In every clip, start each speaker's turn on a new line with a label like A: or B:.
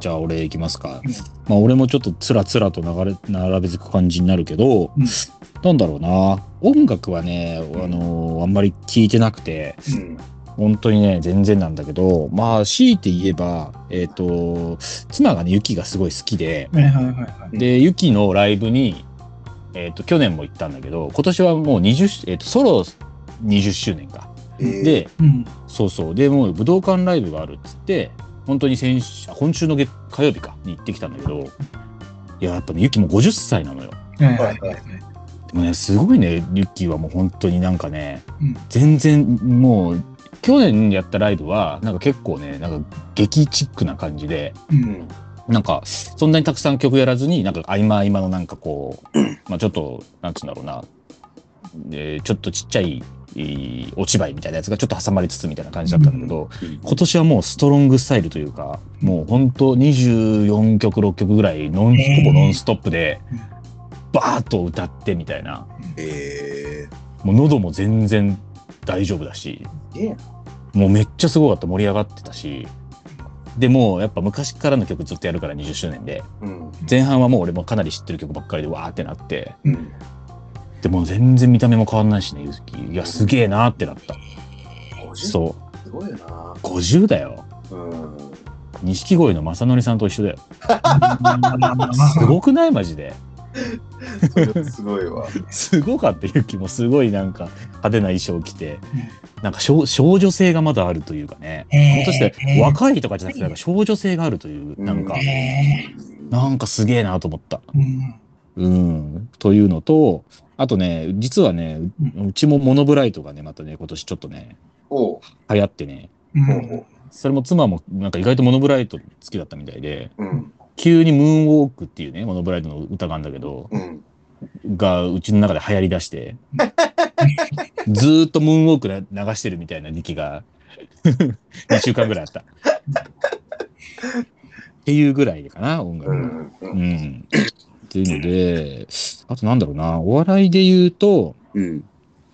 A: じゃあ俺行きますか。まあ俺もちょっとつらつらと流れ、並べていく感じになるけど、
B: うん
A: なんだろうな。音楽はね、あのーあんまり聞いてなくて、
C: うん。
A: 本当にね、全然なんだけど、まあ強いて言えば、えっ、と、妻がね、ユキがすごい好きで。で、ユキのライブに、えっ、と、去年も行ったんだけど、今年はもう20、えっ、と、ソロ20周年か。
C: えー、
A: で、
B: うん。
A: そうそう。で、もう武道館ライブがあるっつって、本当に先週、あ今週の月火曜日かに行ってきたんだけど、いや、やっぱね、ユキも50歳なのよ。
B: はいはいはい。
A: でもね、すごいね、ユキはもう本当になんかね、
B: うん
A: 全然もう、去年やったライブは、なんか結構ね、なんか劇チックな感じで、
B: う。
C: うんん。
A: なんか、そんなにたくさん曲やらずに、なんか合間合間のなんかこう、まあちょっと、なんつうんだろうな、えーちょっとちっちゃい、えー落ち葉みたいなやつがちょっと挟まれつつみたいな感じだったんだけど、今年はもうストロングスタイルというか、もう本当24曲、6曲ぐらいノン、ほぼノンストップで
B: うん、
A: バーッと歌ってみたいな、
C: え
A: もう喉も全然大丈夫だし、もうめっちゃすごかった、盛り上がってたし、でもうやっぱ昔からの曲ずっとやるから20周年で、
C: うん。
A: 前半はもう俺もかなり知ってる曲ばっかりでわーってなって、
C: うん。
A: でもう全然見た目も変わんないしね、ゆずき。いや、すげえなーってなった。
C: 50
A: そう。
C: すごいよな。
A: 50だよ。
C: うん。
A: 錦鯉の正則さんと一緒だよ。すごくない？マジで。
C: すごいわ。
A: すごかった、ゆきもすごいなんか派手な衣装着て、なんか少少女性がまだあるというかね。
B: へー
A: として若いとかじゃなくて、なんか少女性があるという、なんか、
B: へ
A: なんかすげえなと思った。
B: ーうん。
A: うん。というのと、あとね、実はね、ううちもモノブライトがね、またね、今年ちょっとね、
C: おう。
A: 流行ってね、
B: うん。
A: それも妻もなんか意外とモノブライト好きだったみたいで、
C: うん。
A: 急にムーンウォークっていうね、モノブライトの歌があるんだけど、
C: うん。
A: がうちの中で流行り出して、ずーっとムーンウォークな流してるみたいな時期が 2週間ぐらいあった。っていうぐらいかな、音楽は。
C: うん。う。
A: うんん。っていうので、あとなんだろうな、お笑いで言うと、
C: うん。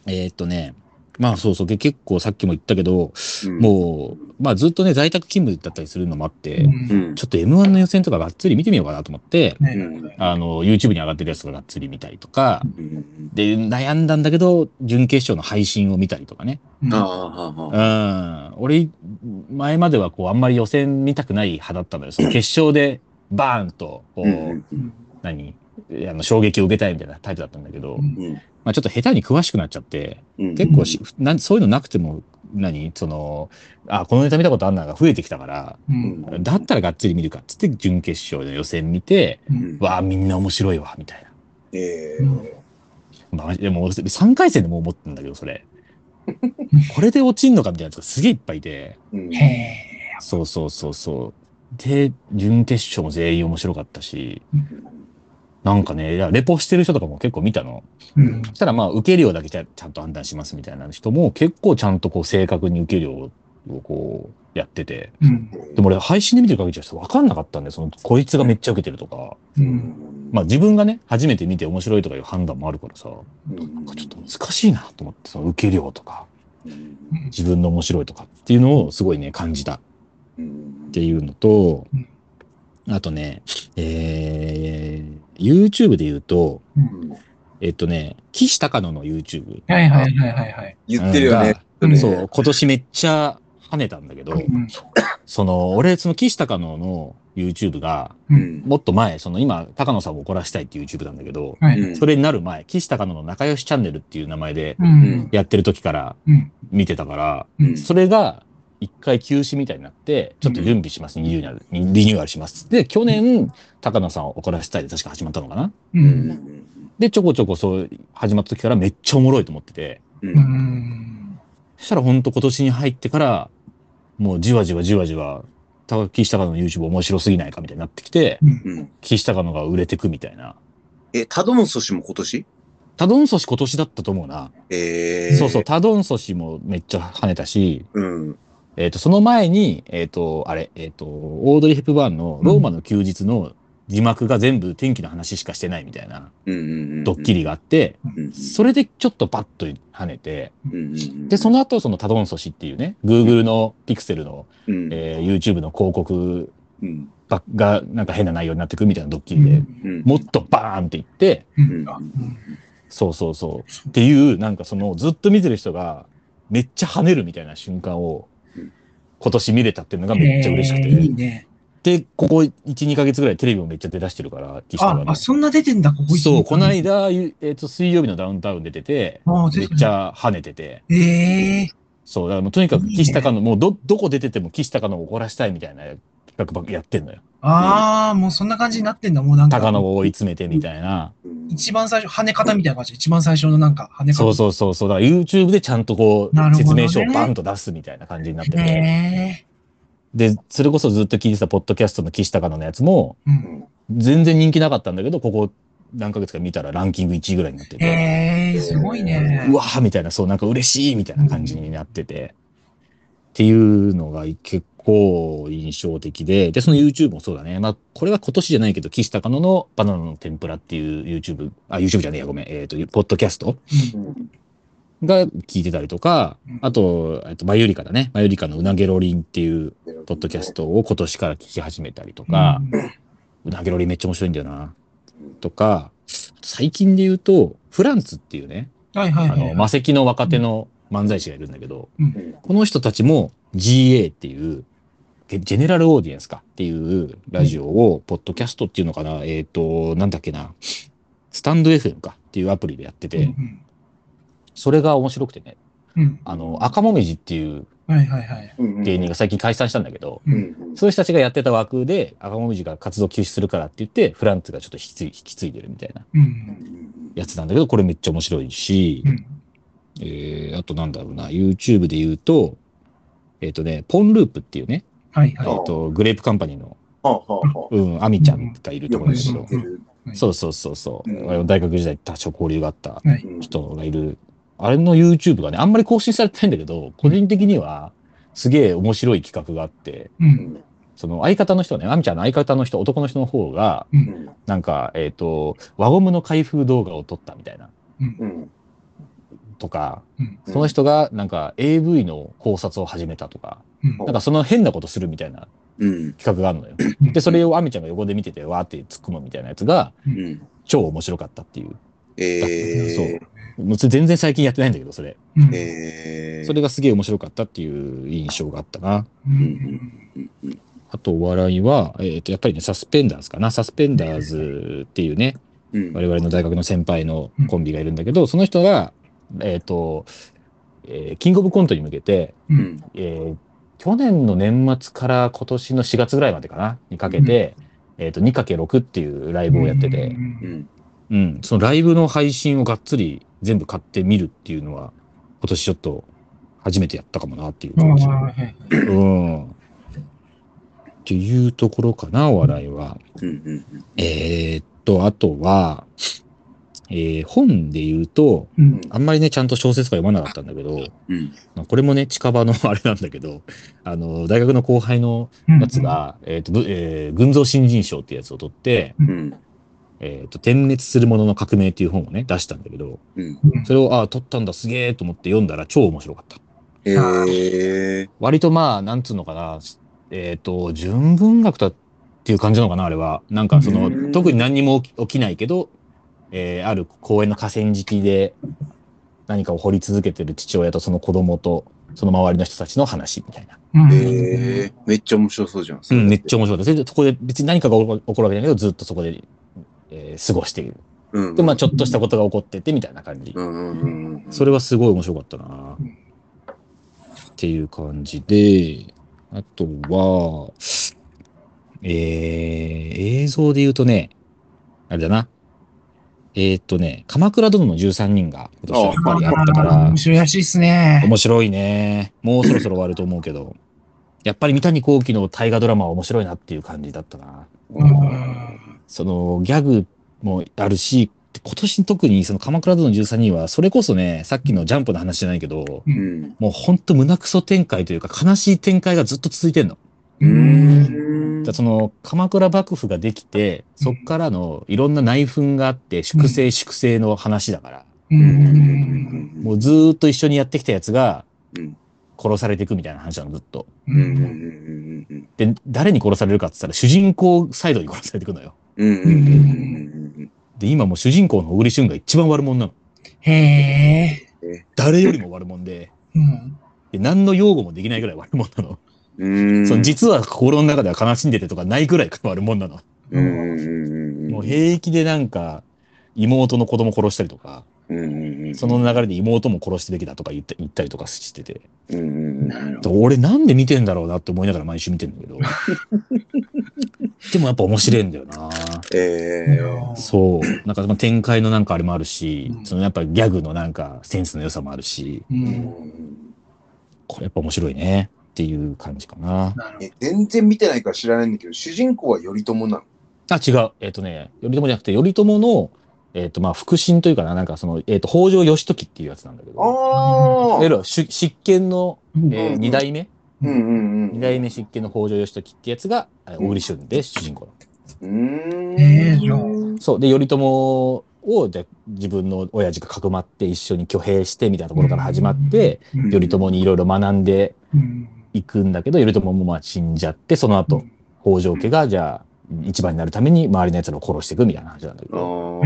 A: えーっとね、まあそうそう、結構さっきも言ったけど、
C: うん。
A: もう、まあずっとね、在宅勤務だったりするのもあって、
C: うん。
A: ちょっと M1 の予選とかがっつり見てみようかなと思って、
B: ね
C: うん
A: あの、YouTube に上がってるやつとかがっつり見たりとか、
C: うん。
A: で、悩んだんだけど、準決勝の配信を見たりとかね。
B: うん
C: ああ、ああ。
A: うん。俺、前まではこう、あんまり予選見たくない派だったのよ。その決勝で、バーンと、こう、
C: うん。
A: 何？あの衝撃を受けたいみたいなタイプだったんだけど、
B: うん
C: うん。
A: まあちょっと下手に詳しくなっちゃって、
C: うん。
A: 結構し、なんそういうのなくても、何？その、あ、このネタ見たことあんなが増えてきたから、
B: うん
A: だったらがっつり見るかっつって準決勝の予選見て、
B: うん
A: わあ、みんな面白いわ、みたいな。
C: ええ
B: うん
A: まあ、でも、3回戦でもう思ってんだけど、それ。これで落ちんのかみたいなやつがすげえいっぱいいて。
C: うん。
B: へ
A: そうそうそうそう。で、準決勝も全員面白かったし、なんかね、いや、レポしてる人とかも結構見たの。
B: ーうん。
A: そしたらまあ、受け量だけちゃちゃんと判断しますみたいな人も結構ちゃんとこう正確に受け量をこうやってて。
B: うん。
A: でも俺配信で見てる限りじゃ分かんなかったんで、その、こいつがめっちゃ受けてるとか。
B: う
C: うん。ん。
A: まあ自分がね、初めて見て面白いとかいう判断もあるからさ、
C: うん。
A: なんかちょっと難しいなと思って、その受け量とか、
C: うん。
A: 自分の面白いとかっていうのをすごいね、感じた。っ
C: うん。
A: ていうのと
B: うん、
A: あとね、えー、YouTube で言うと、
B: うん。
A: えっとね、岸高野の YouTube。
B: はいはいはいはいはい。
C: 言ってるよね。
A: うん。
C: れ
A: そう、今年めっちゃ跳ねたんだけど、
B: うん。
A: その、俺、その岸高野の YouTube が。もっと前、その今、高野さんを怒らしたいっていう YouTube なんだけど、それになる前、岸高野の仲良しチャンネルっていう名前で
B: うん。
A: やってる時から
B: うん。
A: 見てたから、
B: うん。
A: それが一回休止みたいになって、ちょっと準備します、リニューアル、リニューアルします。で、去年、高野さんを怒らせたいで確か始まったのかな？
B: う
C: うんん。
A: で、ちょこちょこそう始まった時からめっちゃおもろいと思ってて、
C: う。
B: うんん
A: そしたら本当今年に入ってから、もうじわじわじわじわ、高岸高野の YouTube 面白すぎないかみたいになってきて、
B: うん
C: うん。
A: 岸高野が売れてくみたいな。
C: え、タドンソシも今年？
A: タドンソシ今年だったと思うな。
C: ええ。
A: そうそう、。タドンソシもめっちゃ跳ねたし、
C: うん。
A: えっ、と、その前に、えっ、と、あれ、えっ、と、オードリー・ヘップバーンのローマの休日の字幕が全部天気の話しかしてないみたいな。ドッキリがあって、
C: うん。
A: それでちょっとパッと跳ねて。で、その後、そのタドンソシっていうね、Google のピクセルの、
C: うん、
A: えー YouTube の広告が、なんか変な内容になってくみたいなドッキリで、
C: うん。
A: もっとバーンっていって、そうそうそう。っていう、なんかその、ずっと見てる人が、めっちゃ跳ねるみたいな瞬間を
C: うん、
A: 今年見れたっていうのがめっちゃ嬉しくて。
B: いいね。
A: で、ここ1、2ヶ月ぐらいテレビもめっちゃ出だしてるから、岸田
B: あ、
A: が
B: あ、そんな出てんだ、ここ
A: そう、この
B: い。
A: 間、ゆえっ、と、水曜日のダウンタウン出てて、
B: あ
A: めっち。ゃ跳ねてて、
B: ええ
A: そう、だからもうとにかく
B: いいね
A: 岸高野、もうど、どこ出てても岸高野を怒らしたいみたいな企画ばっかやってんのよ。
B: ああ、もうそんな感じになってんだ、もうなんか。
A: 高野を追い詰めてみたいな。
C: うん
B: 一番最初、跳ね方みたいな感じ。一番最初のなんか、跳ね方。
A: そうそうそうそう。だから YouTube でちゃんとこう、
B: ね
A: 説明書をバンと出すみたいな感じになってて。
B: へ
A: で、それこそずっと聞いてたポッドキャストの岸高野のやつも、
B: え。うん。
A: 全然人気なかったんだけど、ここ何ヶ月か見たらランキング1位ぐらいになってて、
B: へえ、すごいね。
A: うわーみたいな、そうなんか嬉しいみたいな感じになってて、っていうのが結構印象的で、で、その YouTube もそうだね。まあ、これは今年じゃないけど、岸高野のバナナの天ぷらっていう YouTube、あ、YouTube じゃねえや、ごめん、えっ、と、ポッドキャスト
C: うん
A: が聞いてたりとか
B: うん、
A: あと、えっと、マユリカだね。マユリカのうなげろりんっていうポッドキャストを今年から聞き始めたりとか、うなげろりんめっちゃ面白いんだよな。とか、最近で言うと、フランツっていうね、
B: はいはいはい。
A: あの、魔石の若手の漫才師がいるんだけど、
C: うん
A: この人たちも GA っていう、ジェネラルオーディエンスかっていうラジオを、ポッドキャストっていうのかな、えっ、と、なんだっけな、スタンド FM かっていうアプリでやってて、
B: うん
A: それが面白くてね、
B: うん。うん。
A: あの、赤もみじっていう芸人が最近解散したんだけど、
C: う
B: うん。
C: ん
A: そういう人たちがやってた枠で赤もみじが活動休止するからって言って、フランツがちょっと引き継い引き継いでるみたいな
B: うん。
A: やつなんだけど、これめっちゃ面白いし、
B: うん。
A: えー、あとなんだろうな、YouTube で言うと、えっ、とね、ポンループっていうね、えっ、
B: はい。はい。
A: と、グレープカンパニーの、
C: はあはあはあ
A: うん、アミちゃんがいるところだけど
C: よ
A: そうそうそうそう、大学時代多少交流があった人がいる、あれの YouTube がね、あんまり更新されてないんだけど、個人的にはすげえ面白い企画があって、その相方の人ね、アミちゃんの相方の人、男の人の方が、なんか、えっ、と、輪ゴムの開封動画を撮ったみたいな、
C: うん
A: とか、
B: うん。
A: その人がなんか AV の考察を始めたとか、
B: うん
A: なんかその変なことするみたいな
C: うん
A: 企画があるのよ。で、それをアミちゃんが横で見てて、わーって突っ込むみたいなやつが、
C: うん
A: 超面白かったっていう。
C: えー
A: もう全然最近やってないんだけど、それ。
B: うん。
C: えー
A: それがすげえ面白かったっていう印象があったな。あと、お笑いは、えっ、と、やっぱりね、サスペンダーズかな。サスペンダーズっていうね、
C: うん
A: 我々の大学の先輩のコンビがいるんだけど、その人が、えっ、と、えーキングオブコントに向けて、
B: う。
C: うんん
A: えー去年の年末から今年の4月ぐらいまでかな、にかけて、えっ、と、2×6 っていうライブをやってて、
C: うん
A: うん、そのライブの配信をがっつり全部買ってみるっていうのは、今年ちょっと初めてやったかもなっていう
B: うん。
A: 感じ。うん。っていうところかな、お笑いは。
C: うんうん
A: えーっと、あとは、えー本で言うと、
B: うん。
A: あんまりね、ちゃんと小説とか読まなかったんだけど、
C: うん
A: まあこれもね、近場の あれなんだけど、あの、大学の後輩の
B: うん。
A: やつが、えーっと、ぶえー群像新人賞っていうやつを取って、
C: うん
A: えーっと、点滅するものの革命っていう本をね、出したんだけど、
C: うん
B: うん
A: それを、ああ、取ったんだ、すげえと思って読んだら超面白かった。
C: えー
A: 割とまあ、なんつうのかな、えっ、と、純文学だっていう感じなのかな、あれは。なんかその
C: う、ん
A: 特に何にも起き起きないけど、えーある公園の河川敷で何かを掘り続けてる父親とその子供と、その周りの人たちの話みたいな。
B: うん。
C: えーめっちゃ面白そうじゃん。
A: うん、めっちゃ面白かった。それでそこで別に何かが起こるわけじゃないけど、ずっとそこで、えー過ごしている。
C: うん
A: で、まあ、ちょっとしたことが起こっててみたいな感じ。
C: うんうんうんうん
A: それはすごい面白かったな。
B: うん
A: っていう感じで、あとは、えー、映像で言うとね、あれだな。えーっとね、鎌倉殿の13人が今年はやっぱりあったから
B: 面、白いらしいっすね。
A: 面白いね。もうそろそろ終わると思うけど、やっぱり三谷幸喜の大河ドラマは面白いなっていう感じだったな。
B: うん。
A: そのギャグもあるし、今年特にその鎌倉殿の13人は、それこそね、さっきのジャンプの話じゃないけど、
B: う。
C: うんん
A: もうほんと胸クソ展開というか悲しい展開がずっと続いてんの。
C: う
A: その鎌倉幕府ができて、そっからのいろんな内紛があって、粛清粛清の話だから、
B: うん。
A: もうずーっと一緒にやってきたやつが、
C: うん
A: 殺されていくみたいな話なの、ずっと。
B: う
C: うん
A: で、誰に殺されるかって言ったら、主人公サイドに殺されていくのよ。
C: うん
A: で、今もう主人公の小栗旬が一番悪者なの。
B: へえ。
A: 誰よりも悪者で、
B: うん。
A: で何の擁護もできないぐらい悪者なの。
C: うん
A: その実は心の中では悲しんでてとかないぐらい悪者なの。
C: うんうんうん
A: もう平気でなんか、妹の子供殺したりとか、
C: うんうんうん
A: その流れで妹も殺すべきだとか言って言ったりとかしてて、
C: うんうんうん
B: なるほど。
A: 俺なんで見てんだろうなって思いながら毎週見てんだけど。でもやっぱ面白いんだよな。
C: ええ
A: そう。なんかまあ展開のなんかあれもあるし、
B: うん
A: そのやっぱギャグのなんかセンスの良さもあるし、
B: う。
C: うんん
A: これやっぱ面白いねっていう感じかな。
C: 全然見てないから知らないんだけど、主人公は頼朝なの？
A: あ、違う。えっ、とね、頼朝じゃなくて、頼朝の、えっ、と、まあ、腹心というかな、なんかその、えっ、と、北条義時っていうやつなんだけど、
C: ああ
A: いわゆるし執権の、
B: ど。
A: えー
C: うん
A: 二代目？
C: うんうんうん。
A: 二代目執権の北条義時ってやつが、えー小栗旬で主人公なの
C: うーん。
B: えーじゃあ
A: そう。で、頼朝を、で自分の親父がかくまって一緒に挙兵してみたいなところから始まって、
B: うん、
A: 頼朝にいろいろ学んで
B: うん。
A: いくんだけど、頼朝もまあ死んじゃって、その後、北条家が、じゃあ、一番になるために周りの奴らを殺していくみたいな話なんだけ
C: あ
A: ど。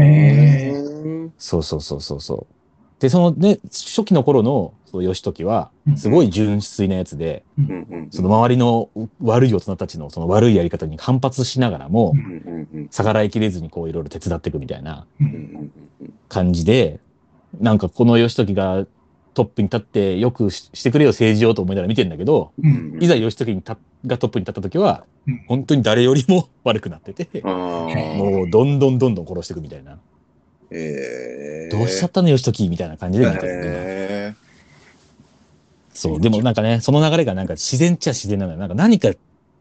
A: そうそうそうそうそう。で、そのね、初期の頃の、その義時は、すごい純粋なやつで、その周りの悪い大人たちのその悪いやり方に反発しながらも逆らいきれずにこういろいろ手伝っていくみたいな感じで、なんかこの義時がトップに立ってよくししてくれよ政治をと思いながら見てんだけど、
B: う。
C: うんん
A: いざ義時に立がトップに立った時は
B: うん、
A: 本当に誰よりも悪くなってて、
C: あー
A: もうどんどんどんどん殺していくみたいな。
C: えー
A: どうしちゃったの義時みたいな感じで見てる、
C: え
A: そう。でもなんかね、その流れがなんか自然っちゃ自然なのよ。なんか何か、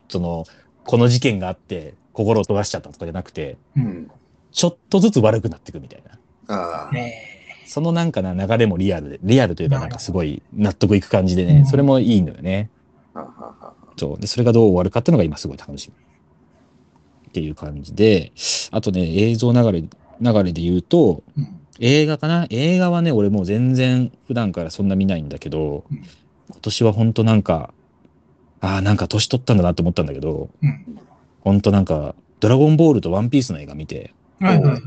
A: その、この事件があって心を閉ざしちゃったとかじゃなくて、
B: う。
C: んん
A: ちょっとずつ悪くなっていくみたいな。
C: あー
B: え
A: そのなんかな流れもリアルで、リアルというかなんかすごい納得いく感じでね、
B: うん
A: それもいいのよね。そう。で、それがどう終わるかっていうのが今すごい楽しみ。っていう感じで、あとね、映像流れ、流れで言うと、
B: うん
A: 映画かな？映画はね、俺もう全然普段からそんな見ないんだけど、
B: うん
A: 今年は本当なんか、ああ、なんか年取ったんだなって思ったんだけど、
B: うん。
A: 本当なんか、ドラゴンボールとワンピースの映画見て、
B: はいはいはい。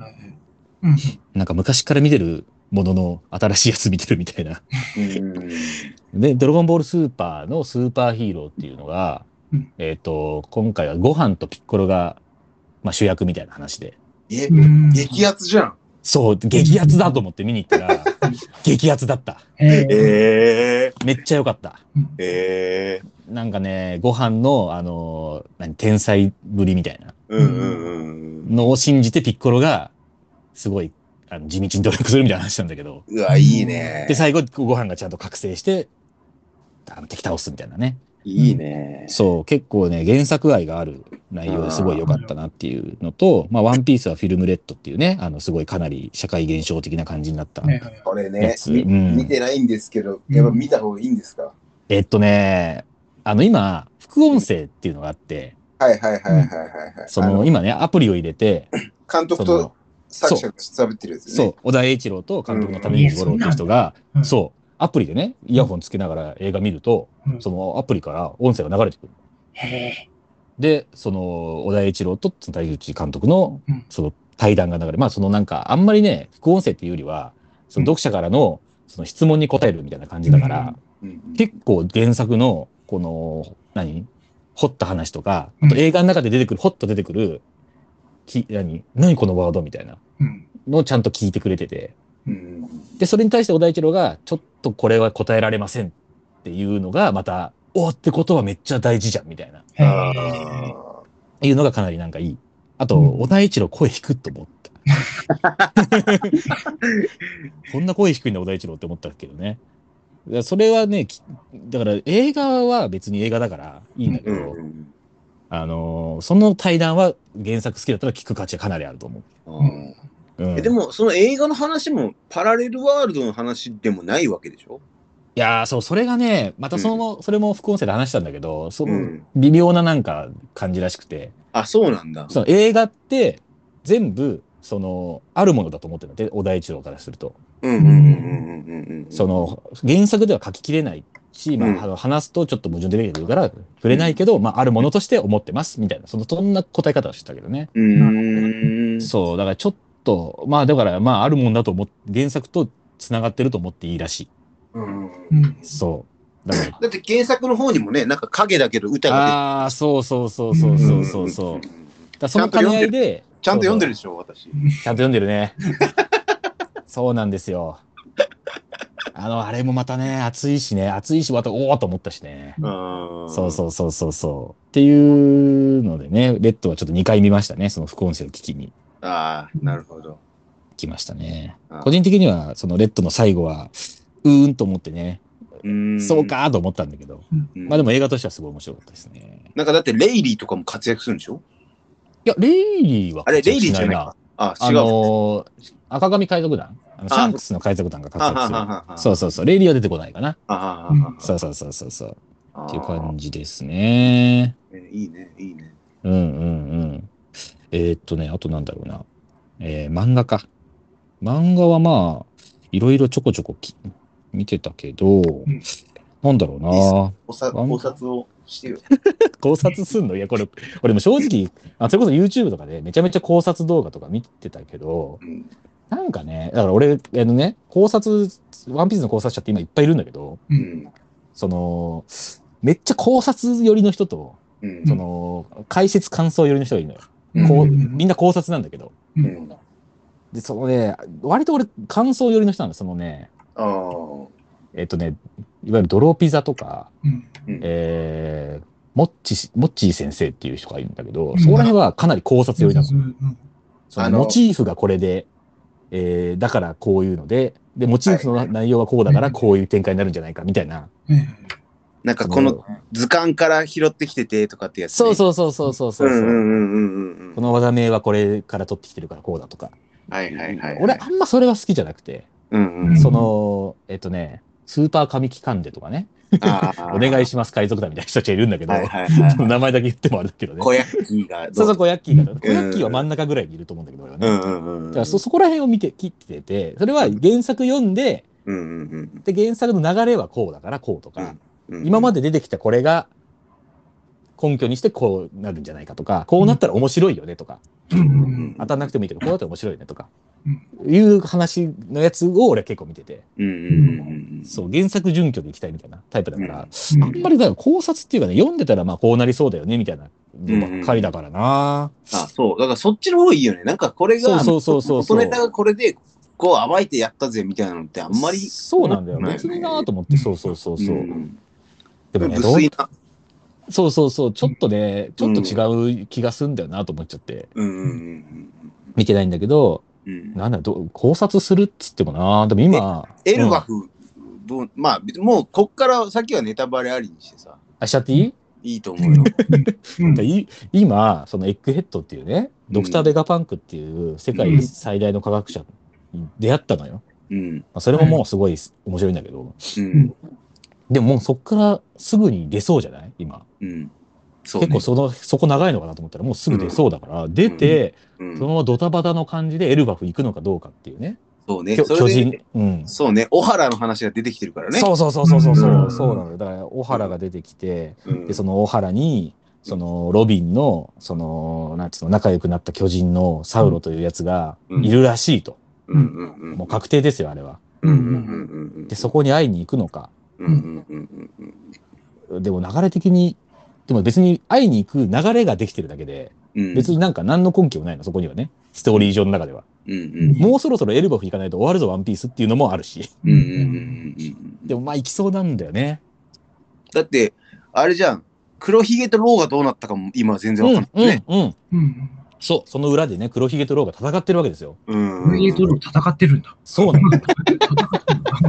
B: うん。
A: なんか昔から見てるものの新しいやつ見てるみたいな。
C: うん
A: で、ドラゴンボールスーパーのスーパーヒーローっていうのが、
B: うん
A: えっ、と、今回はご飯とピッコロが、まあ、主役みたいな話で。
C: え
B: うん
C: 激アツじゃん。
A: そう、激アツだと思って見に行ったら、激アツだった。
B: えー
C: ええ
A: めっちゃ良かった。
C: ええ
A: なんかね、ご飯の、あの、何、天才ぶりみたいな
C: うんうんうん。
A: のを信じてピッコロが、すごい、あの地道に努力するみたいな話なんだけど、
C: うわ、いいね。
A: で、最後、ご飯がちゃんと覚醒して、あの敵倒すみたいなね。
C: いいね。
A: そう、結構ね、原作愛がある内容ですごい良かったなっていうのと、まあ、ワンピースはフィルムレッドっていうね、あの、すごいかなり社会現象的な感じになった。
C: これね
A: うん
C: 見てないんですけど、やっぱ見た方がいいんですか？
A: えっとね、あの、今、副音声っていうのがあって、
C: はいはいはいはいはいはい。
A: そ
C: あ
A: の今ね、アプリを入れて、
C: 監督と作者が喋ってるやつね。
A: そう、小田栄一郎と監督の為水五郎っていう人が、
B: うん。
A: そう、アプリでね、イヤホンつけながら映画見ると、
B: うん。
A: そのアプリから音声が流れてくる。
B: へ
A: で、その、小田栄一郎と谷口監督の
B: うん、
A: その対談が流れ、まあ、そのなんか、あんまりね、副音声っていうよりは、その読者からの、その質問に答えるみたいな感じだから、
C: うん。
A: 結構原作の、この、何？掘った話とか、あと映画の中で出てくる、掘っと出てくる、き、何？何このワードみたいな
B: うん。
A: のをちゃんと聞いてくれてて、
C: うん
A: で、それに対して小田一郎が、ちょっとこれは答えられませんっていうのが、また、おってことはめっちゃ大事じゃん、みたいな。いうのがかなりなんかいい。あと、
B: うん
A: 小田一郎声低くと思った。こんな声低いんだ、小田一郎って思ったけどね。それはね、きだから映画は別に映画だからいいんだけ
C: ー
A: ど、
C: うん
A: あのーその対談は原作好きだったら聞く価値はかなりあると思
C: うん
A: う。うん、
C: えでも、その映画の話もパラレルワールドの話でもないわけでしょ？
A: いやーそう、それがね、またその、それも副音声で話したんだけど、その、
C: うん
A: 微妙ななんか感じらしくて、
C: あ、そうなんだ。
A: その映画って全部、その、あるものだと思ってるので、小田一郎からすると。
C: うんうんうんうんうんうん。
A: その、原作では書ききれないし、まあ
C: うん
A: あの話すとちょっと矛盾出てくるから、触れないけど、まあ、あるものとして思ってます、みたいな、その、そんな答え方をしてたけどね。
C: うーん。
A: そう、だからちょっと、まあ、だから、まあ、あるもんだと思っ原作と繋がってると思っていいらしい。
C: うん
B: うん。
A: そう。だから、
C: だって原作の方にもね、なんか影だけど歌が
A: ああ、そうそうそうそう
C: 出て
A: そうそうそう。だその兼ね合いで、
C: ちゃんと読んでるでしょ、私。
A: ちゃんと読んでるね。そうなんですよ。あの、あれもまたね、熱いしね、熱いし、また、おおと思ったしね。
C: そ
A: そうそうそうそうそう。っていうのでね、レッドはちょっと2回見ましたね、その副音声を聞きに
C: ああ、なるほど。
A: 来ましたね
C: あ。
A: 個人的には、そのレッドの最後は、うーんと思ってね、
C: う
A: そう。かーと思ったんだけど、
C: うん
A: まあでも映画としてはすごい面白かったですね。
C: なんかだってレイリーとかも活躍するんでしょ？
A: いや、レイリーは
C: あれ、レイリーじゃない
A: な
C: か。あ、
A: あ
C: 違う。
A: の？ー赤髪海賊団？あのシ
C: あ
A: ャンクスの海賊団が活
C: あ
A: 躍する。そうそうそう。レイリーは出てこないかな。そうそうそうそうそう。
C: あ
A: っていう感じですね。
C: ねいいね、いいね。
A: うんうんうん。えーっとね、あとなんだろうな。えー漫画か。漫画はまあ、いろいろちょこちょこき見てたけど、なんだろうな。
C: 考察をしてよ。
A: 考察すんの？いや、これ、俺も正直、あそれこそ YouTube とかでめちゃめちゃ考察動画とか見てたけど、
C: うん
A: なんかね、だから俺、あのね、考察、ワンピースの考察者って今いっぱいいるんだけど、
B: う。
C: うんん。
A: その、めっちゃ考察寄りの人と、
C: うん
A: その、解説感想寄りの人がいるのよ。
B: うん
A: こう、
B: うん
A: みんな考察なんだけど。
B: う。
C: うんん。
A: で、そのね、割と俺、感想寄りの人なんだ。そのね。えっとね、いわゆるドローピザとか、
B: うん。
C: うん
A: えー、モッチし、モッチー先生っていう人がいるんだけど、
B: うん
A: そこら辺はかなり考察寄りなの。
B: うん
A: そのモチーフがこれで、えー、だからこういうので、で、モチーフの内容はこうだからこういう展開になるんじゃないかみたいな。
B: え
C: なんかこの図鑑から拾ってきててとかってやつ、ね。
A: そうそうそうそうそうそう。この技名はこれから取ってきてるからこうだとか。
C: はいはいはい。
A: 俺、あんまそれは好きじゃなくて、
C: うんうん。
A: その、えっとね、スーパー神木カンデとかね、お願い
C: し
A: します海賊団みたいな人たちがいるんだけど、
C: はいはいはい。
A: 名前だけ言ってもあるけどね。
C: 小ヤッキーがど。
A: そうそう、コヤッキーが。コヤッキーは真ん中ぐらいにいると思うんだけど、ね。
C: うんうんうん。
A: だからそ、そこら辺を見て、切ってて、それは原作読んで、
C: うんうん
A: で、原作の流れはこうだからこうとか、
C: うん。
A: 今ま
C: で。
A: で出てきたこれが根拠にしてこうなるんじゃないかとか、こうなったら面白いよねとか、
B: うんうん
A: 当たんなくてもいいけど、こうなったら面白いよねとか
B: うん、
A: いう話のやつを俺は結構見てて、
C: うんうんうんうん。
A: そう、原作準拠でいきたいみたいなタイプだから、
B: うん
A: あんまりだから考察っていうかね、読んでたらまあこうなりそうだよねみたいなのばっかりだからな。
C: あ、そう。だからそっちの方がいいよね。なんかこれが、
A: そうそうそうそうそう
C: 元ネタがこれで、こう暴いてやったぜみたいなのってあんまり。
A: そうなんだよ。別になと思って、そうそうそうそう。
C: ん
A: でもね。そうそうそう、ちょっとね、ちょっと違う気がするんだよなと思っちゃって、
C: うんうんうん
A: 見てないんだけど、
C: うんうん。
A: なんだどう考察するっつってもな、でも今、
C: エルバ
A: うん
C: フ、どうまあ、もうこっから先はネタバレありにしてさ、
A: あ、しちゃっていい？
C: いいと思うよ。
A: 今、そのエッグヘッドっていうね、ドクター・ベガパンクっていう世界最大の科学者に出会ったのよ。
C: うん。
A: まあ、それももうすごい面白いんだけど、
C: うん。
A: でももうそっからすぐに出そうじゃない？今。
C: うん。そうね
A: 結構その、そこ長いのかなと思ったらもうすぐ出そうだから、出て、
C: うん
A: そのままドタバタの感じでエルバフ行くのかどうかっていうね。
C: そうね。
A: 巨人。うん。
C: そうね。小原の話が出てきてるからね。
A: そうそうそうそうそうそう、
B: うん
A: そうなのよ。だから、小原が出てきて、
C: うん。
A: で、その小原に、その、ロビンの、その、なんつうの、仲良くなった巨人のサウロというやつが
C: うん
A: いるらしいと。
C: うんうんうん。
A: もう確定ですよ、あれは。
C: うんうんうんうん。
A: で、そこに会いに行くのか。
C: うんうんうんうん
A: でも流れ的に、でも別に会いに行く流れができてるだけで、
C: うん。
A: 別になんか何の根拠もないの、そこにはね。ストーリー上の中では。
C: うんうん
A: もうそろそろエルバフ行かないと終わるぞ、ワンピースっていうのもあるし。
C: うんうんうんうんうん。
A: でもまあ行きそうなんだよね。
C: だって、あれじゃん。黒ひげとローがどうなったかも今全然わかんないね。
A: うん、うん。
B: うん。
A: そう、その裏でね、黒ひげとローが戦ってるわけですよ。
C: うん。
B: 黒ひげとロー戦ってるんだ。
A: そうなんだ。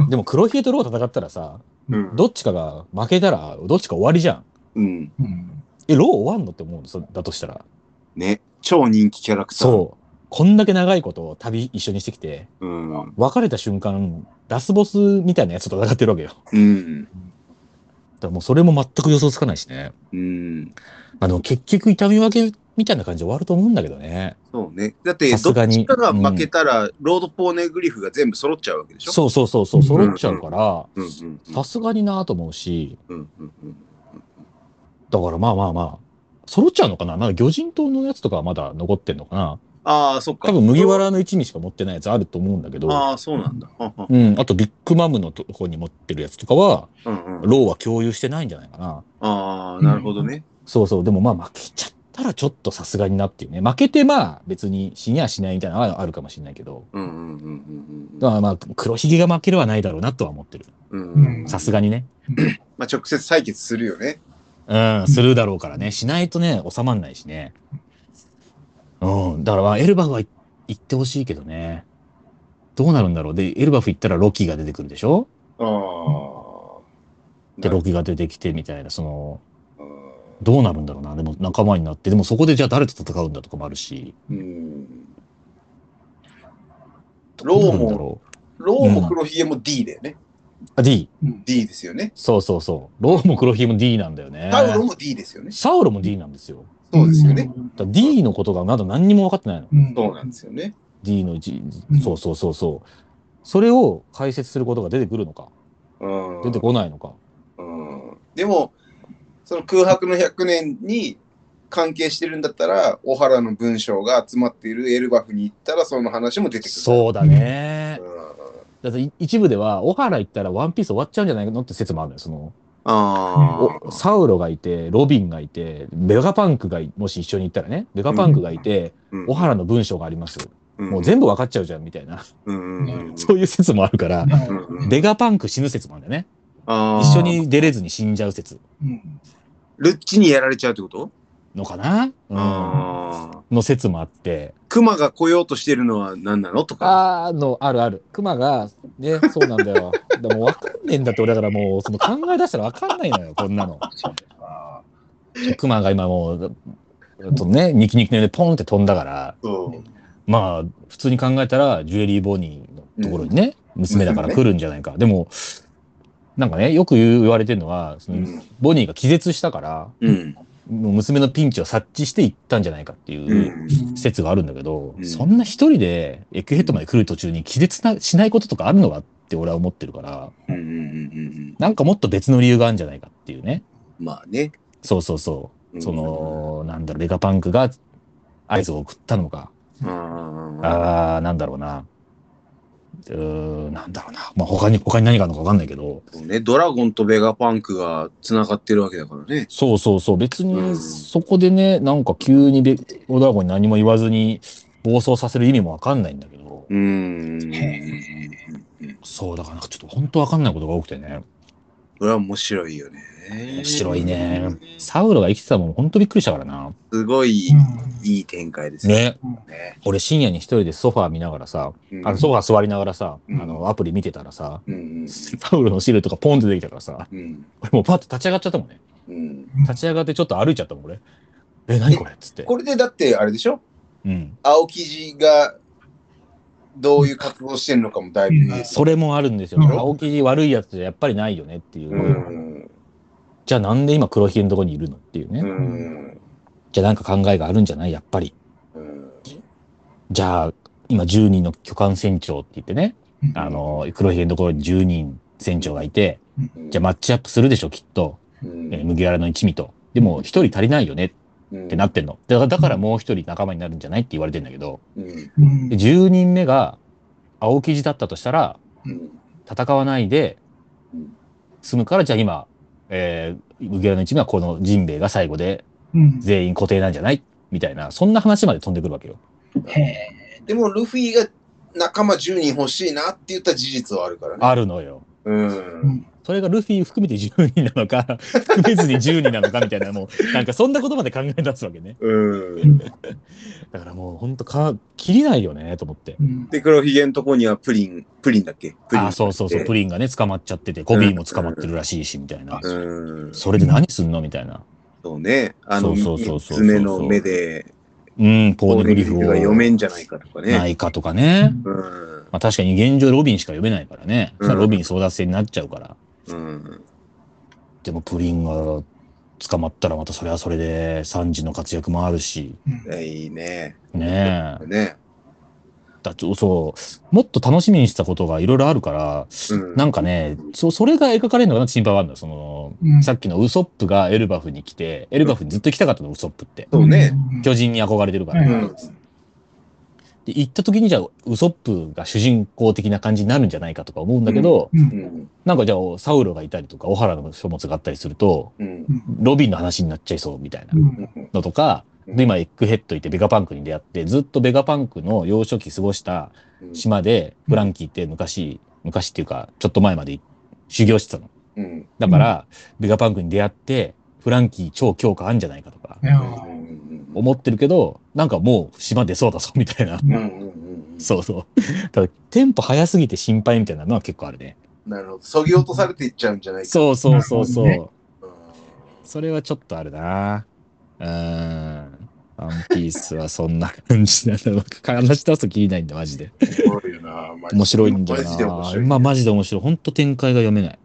A: でも黒ひげとロー戦ったらさ、
C: うん
A: どっちかが負けたら、どっちか終わりじゃん。
C: うん。
B: うん。
A: え、ロー終わんのって思うの？そだとしたら。
C: ね。超人気キャラクター。
A: そう。こんだけ長いこと旅一緒にしてきて、
C: う。うん。
A: 別れた瞬間、ラスボスみたいなやつと戦ってるわけよ。
C: うん。
A: らもうそれも全く予想つかないしね。
C: うん。
A: あの、結局痛み分けみたいな感じで終わると思うんだけどね。
C: そうね。だって、どっ
A: さすがに
C: ちかが負けたら、ロードポーネグリフが全部揃っちゃうわけでしょ？
A: そうそうそうそう、揃っちゃうから、
C: うんうんうん
A: さすがになと思うし、
C: うんうんうん
A: だからまあまあまあ、揃っちゃうのかな？まだ魚人島のやつとかはまだ残ってんのかな？
C: ああ、そっか。
A: 多分麦わらの一味しか持ってないやつあると思うんだけど、
C: ああ、そうなんだ。
A: うん、あとビッグマムのとこに持ってるやつとかは、
C: うんうん、
A: ローは共有してないんじゃないかな。
C: ああ、なるほどね。
A: そうそう、でもまあ負けちゃったらちょっとさすがになっていうね。負けてまあ別に死にはしないみたいなのはあるかもしれないけど、
C: うんうんうんうん
A: だからまあ黒ひげが負けるはないだろうなとは思ってる。
C: うんうんうん。
A: さすがにね。
C: まあ、直接採決するよね。
A: うん、するだろうからね。しないとね、収まんないしね。うん、だからまあエルバフは行ってほしいけどね。どうなるんだろう。で、エルバフ行ったらロキが出てくるでしょ？
C: ああ。
A: で、ロキが出てきてみたいな、その、どうなるんだろうな。でも仲間になって、でもそこでじゃあ誰と戦うんだとかもあるし。
C: うん。ローも、ローも黒ひげも D だよね。
A: う。あ、D。
C: D ですよね。
A: そうそうそう。ローも黒ひげも D なんだよね。
C: サウロも D ですよね。
A: サウロも D なんですよ。
C: そうですよね。
A: D のことがまだ何にも分かってないの。
B: うん
C: そうなんですよね。
A: D のうち
B: うん、
A: そうそうそうそう。それを解説することが出てくるのか、
C: うん。
A: 出てこないのか。
C: うん。でも、その空白の100年に関係してるんだったら、小原の文章が集まっているエルバフに行ったら、その話も出てくる。
A: そうだね。
C: うん。
A: だってい一部では、小原行ったらワンピース終わっちゃうんじゃないのって説もあるのよ。その、
C: あ
A: おサウロがいて、ロビンがいて、ベガパンクがいもし一緒に行ったらね、ベガパンクがいて、
C: あ。
A: 小原の文章があります。もう
C: 然
A: 全部分かっちゃうじゃん、みたいな。
C: うんうんうん
A: そういう説もあるから、
C: うんうん
A: ベガパンク死ぬ説もあるんだよね。一緒に出れずに死んじゃう説
B: うん
C: ルッチにやられちゃうってこと、
A: のかな、うん。の説もあって。
C: クマが来ようとしてるのは何なのとか。
A: あーの、あるある。熊が、ね、そうなんだよ。でも分かんねえんだって、俺だからもう、その考え出したら分かんないのよ、こんなの。
B: あ
A: 熊が今もう、とね、ニキニキの上でポンって飛んだから、
C: そう。
A: まあ、普通に考えたら、ジュエリーボニーのところにね、娘だから来るんじゃないか。でも、なんかね、よく言われてるのは、その
C: うん
A: ボニーが気絶したから、
C: うん。
A: もう娘のピンチを察知して行ったんじゃないかって
C: う。
A: いうん説があるんだけど、
C: うん
A: そんな一人でエッグヘッドまで来る途中に気絶なしないこととかあるのかって俺は思ってるから、
C: うん。
A: なんかもっと別の理由があるんじゃないかっていうね。
C: まあね。
A: そうそうそう。その、なんだろう、ベガパンクが合図を送ったのか。
C: ああ、
A: なんだろうな。うーん、なんだろうな。まあ、他に、他に何があるのかわかんないけど。
C: ね、ドラゴンとベガパンクが繋がってるわけだからね。
A: そうそうそう。別
C: う
A: に、
C: ん
A: そこでね、なんか急にベオドラゴンに何も言わずに暴走させる意味もわかんないんだけど。
C: うーん。
A: そう、だからなんかちょっと本当わかんないことが多くてね。
C: これは面白いよね。
A: 面白いね。サウロが生きてたもん、本当びっくりしたからな。
C: すごい
B: うん
C: いい展開ですね。
A: ね。
C: ね
A: 俺深夜に一人でソファー見ながらさ、
C: うん
A: あのソファー座りながらさ、
C: うん
A: あのアプリ見てたらさ、
C: うん
A: サウロのシールとかポンって出てきたからさ、
C: うん
A: 俺もうパッと立ち上がっちゃったもんね。
C: うん
A: 立ち上がってちょっと歩いちゃったもん、俺。え、何これっつって。
C: これでだってあれでしょ？
A: うん。
C: 青生地がどういう活動してるのかもだいぶ、
A: それもあるんですよ。
B: うん
A: 青生地悪いやつじゃやっぱりないよねっていう。
C: うん
A: じゃあなんで今黒ひげのとこにいるのっていうね。
C: うん。
A: じゃあなんか考えがあるんじゃない？やっぱり。
C: うん。
A: じゃあ、今10人の巨漢船長って言ってね、あの、黒ひげのところに10人船長がいて、じゃあマッチアップするでしょ、きっと。
C: うん。
A: えー麦わらの一味と。でも、一人足りないよね。っ
C: って
A: なってんの。だからだからもう一人仲間になるんじゃないって言われてんだけど、
C: うん。
B: うん。
A: で10人目が青生地だったとしたら、
C: うん。
A: 戦わないで
C: うん
A: 済むから、じゃあ今、えー、麦わらの一味はこのジンベエが最後で
B: うん
A: 全員固定なんじゃない？みたいな、そんな話まで飛んでくるわけよ。
B: へえ
C: でもルフィが仲間10人欲しいなって言った事実はあるからね。
A: あるのよ。
C: うん。
A: それがルフィ含めて10人なのか、含めずに10人なのかみたいな、もう、なんかそんなことまで考え出すわけね。
C: うん。
A: だからもう本当か、切りないよね、と思って。
B: うん
C: で、黒ひげのとこにはプリン、プリンだっけ？プリン。
A: あ、そうそうそう、プリンがね、捕まっちゃってて、コビーも捕まってるらしいし、みたいな。
C: うん。
A: それで何すんの？みたいな。
C: そうね。あの、
A: そうそうそうそう
C: 三つ目の目で、
A: うん、ポーネグリフを
C: が読めんじゃないかとかね。
A: ないかとかね。
C: うん。
A: まあ確かに現状ロビンしか読めないからね。
C: うん
A: ロビン争奪戦になっちゃうから。
C: うん。
A: でもプリンが捕まったらまたそれはそれで3時の活躍もあるし、
B: うん
C: いいね。
A: ねえ。
C: ね。
A: だってそう、もっと楽しみにしたことがいろいろあるから、
C: うん
A: なんかね、そそれが描かれるのかな？って心配はあるのよ。その、
B: うん
A: さっきのウソップがエルバフに来て、エルバフにずっと行きたかったの、ウソップって。
C: そうね。
B: ん
A: 巨人に憧れてるから。で、行った時にじゃあ、ウソップが主人公的な感じになるんじゃないかとか思うんだけど、
B: う
C: うん。ん。
A: なんかじゃあ、サウロがいたりとか、小原の書物があったりすると、
C: うん。
A: ロビンの話になっちゃいそうみたいな
B: うん。
A: のとか、
C: うん。
A: で、今、エッグヘッドいてベガパンクに出会って、ずっとベガパンクの幼少期過ごした島で、フランキーって昔、昔っていうか、ちょっと前まで修行してたの。
C: うん。
A: だから、ベガパンクに出会って、フランキー超強化あんじゃないかとか思ってるけど、なんかもう島出そうだぞ、みたいな。
C: うんうんうん。
A: そうそう。ただ、テンポ早すぎて心配みたいなのは結構あるね。
C: なるほど。そぎ落とされていっちゃうんじゃないか。
A: そうそうそうそう。
B: なるほ
C: うん
A: それはちょっとあるな。うーん。ワンピースはそんな感じなんだ。話し出すときりないんだ、マジで。
C: 面白い
A: んだよ
C: マジで面
A: な。
C: 白い。
A: まあ、マジで面白い。ほんと展開が読めない。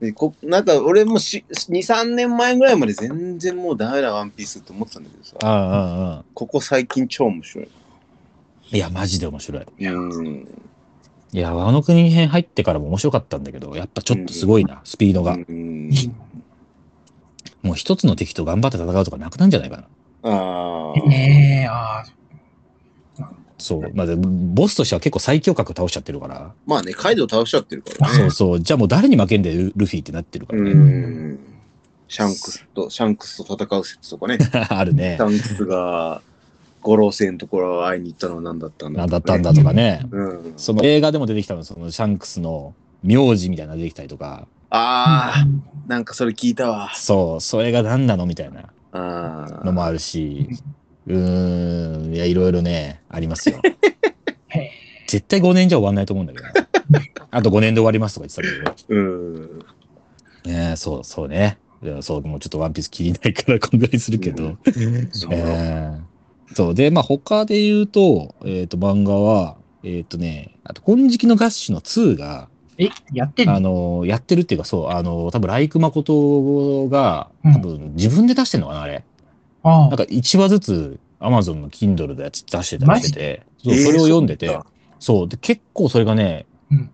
C: でこなんか俺もし2、3年前ぐらいまで全然もうダメだ、ワンピースって思ってたんだけどさ、
A: ああ、ああ、あ
C: ここ最近超面白い。
A: あ。いや、マジで面白い。
C: うん。
A: いや、あの国編入ってからも面白かったんだけど、やっぱちょっとすごいな、スピードが。
C: うん。
A: もう一つの敵と頑張って戦うとかなくなんじゃないかな。
C: ああ。
B: ねえ、ああ、
A: そう。まあ、でボスとしては結構最強格倒しちゃってるから。
C: まあね、カイドウ倒しちゃってるからね。
A: そうそう。じゃあもう誰に負けんだよ、ルルフィってなってるから
C: う
A: ね。
C: ん。シャンクスと、シャンクスと戦う説とかね。
A: あるね
C: シ。ャンクスが五老星のところ会いに行ったのは何だったんだ
A: なんだったんだとかね。
C: うん。
A: その映画でも出てきたの、そのシャンクスの名字みたいなの出てきたりとか、
C: ああ、なんかそれ聞いたわ。
A: そう、それが何なのみたいな
C: あ
A: のもあるし、うーん、いや、いろいろね、ありますよ。絶対5年じゃ終わんないと思うんだけどな。あと5年で終わりますとか言ってたけど。
C: うん。
A: ねえそう、そうね。いやそう、もうちょっとワンピース切りないからこんぐらいするけど。
C: そう
A: えーそう。で、まあ、他で言うと、えっ、と、漫画は、えっ、とね、あと、金色のガッシュの2が、
B: え、やってん
A: あ
B: の
A: の、やってるっていうか、そう、あの、多分ライク誠が、多分自分で出してんのかな、あれ。
B: あ
A: なんか1話ずつ、アマゾンの Kindle のやつ出してたりしてて、それを読んでて、
C: そうなんだ
A: そう、で、結構それがね、
B: うん。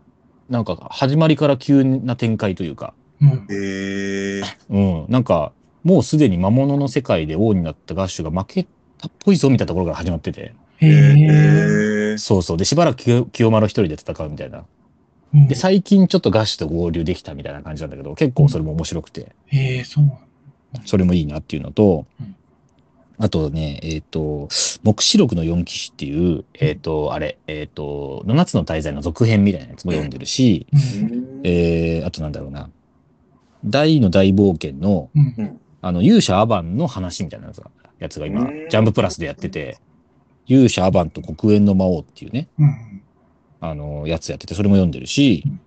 A: なんか始まりから急な展開というか、
B: うん。
C: へえ。
A: うん、なんか、もうすでに魔物の世界で王になったガッシュが負けたっぽいぞみたいなところから始まってて。そうそう、で、しばらく清清丸一人で戦うみたいな。
B: うん。
A: で、最近ちょっとガッシュと合流できたみたいな感じなんだけど、結構それも面白くて、
B: へえ、そう。
A: それもいいなっていうのと
B: うん、
A: あとね、えっ、と、目視録の四騎士っていう、えっ、と、あれ、えっ、と、七つの大罪の続編みたいなやつも読んでるし、
B: うん。
A: えー、あとなんだろうな、大の大冒険の、
B: うん。
A: あの、勇者アバンの話みたいなやつがやつが今
C: うん、
A: ジャンププラスでやってて、勇者アバンと黒煙の魔王っていうね、
B: うん。
A: あの、やつやってて、それも読んでるし
B: うん、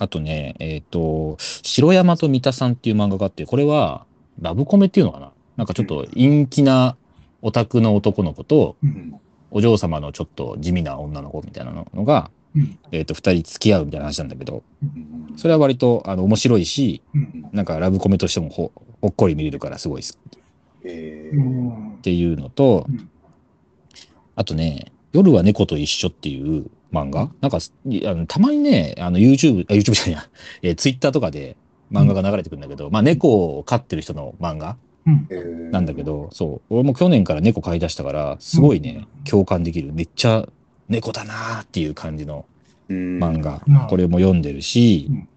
A: あとね、えっ、と、白山と三田さんっていう漫画があって、これは、ラブコメっていうのかななんかちょっと陰気なオタクの男の子と、
C: うん。
A: お嬢様のちょっと地味な女の子みたいなのが、
B: うん。
A: えっ、と、二人付き合うみたいな話なんだけど、
C: うん。
A: それは割と、あの、面白いし、
B: うん。
A: なんかラブコメとしてもほほっこり見れるからすごい好き。っ
C: へ
B: うん。
A: ていうのと、
B: うん。
A: あとね、夜は猫と一緒っていう漫画、なんか、いあのたまにね、あの、YouTube、あ、YouTube じゃないや、えー、Twitter とかで漫画が流れてくるんだけど、まあ、猫を飼ってる人の漫画。
C: え。
A: なんだけど、そう、俺も去年から猫飼い出したから、すごいね、共感できる。めっちゃ猫だなーっていう感じの漫
C: 漫
A: 画。
B: うん
A: これも読んでるし、
B: うん。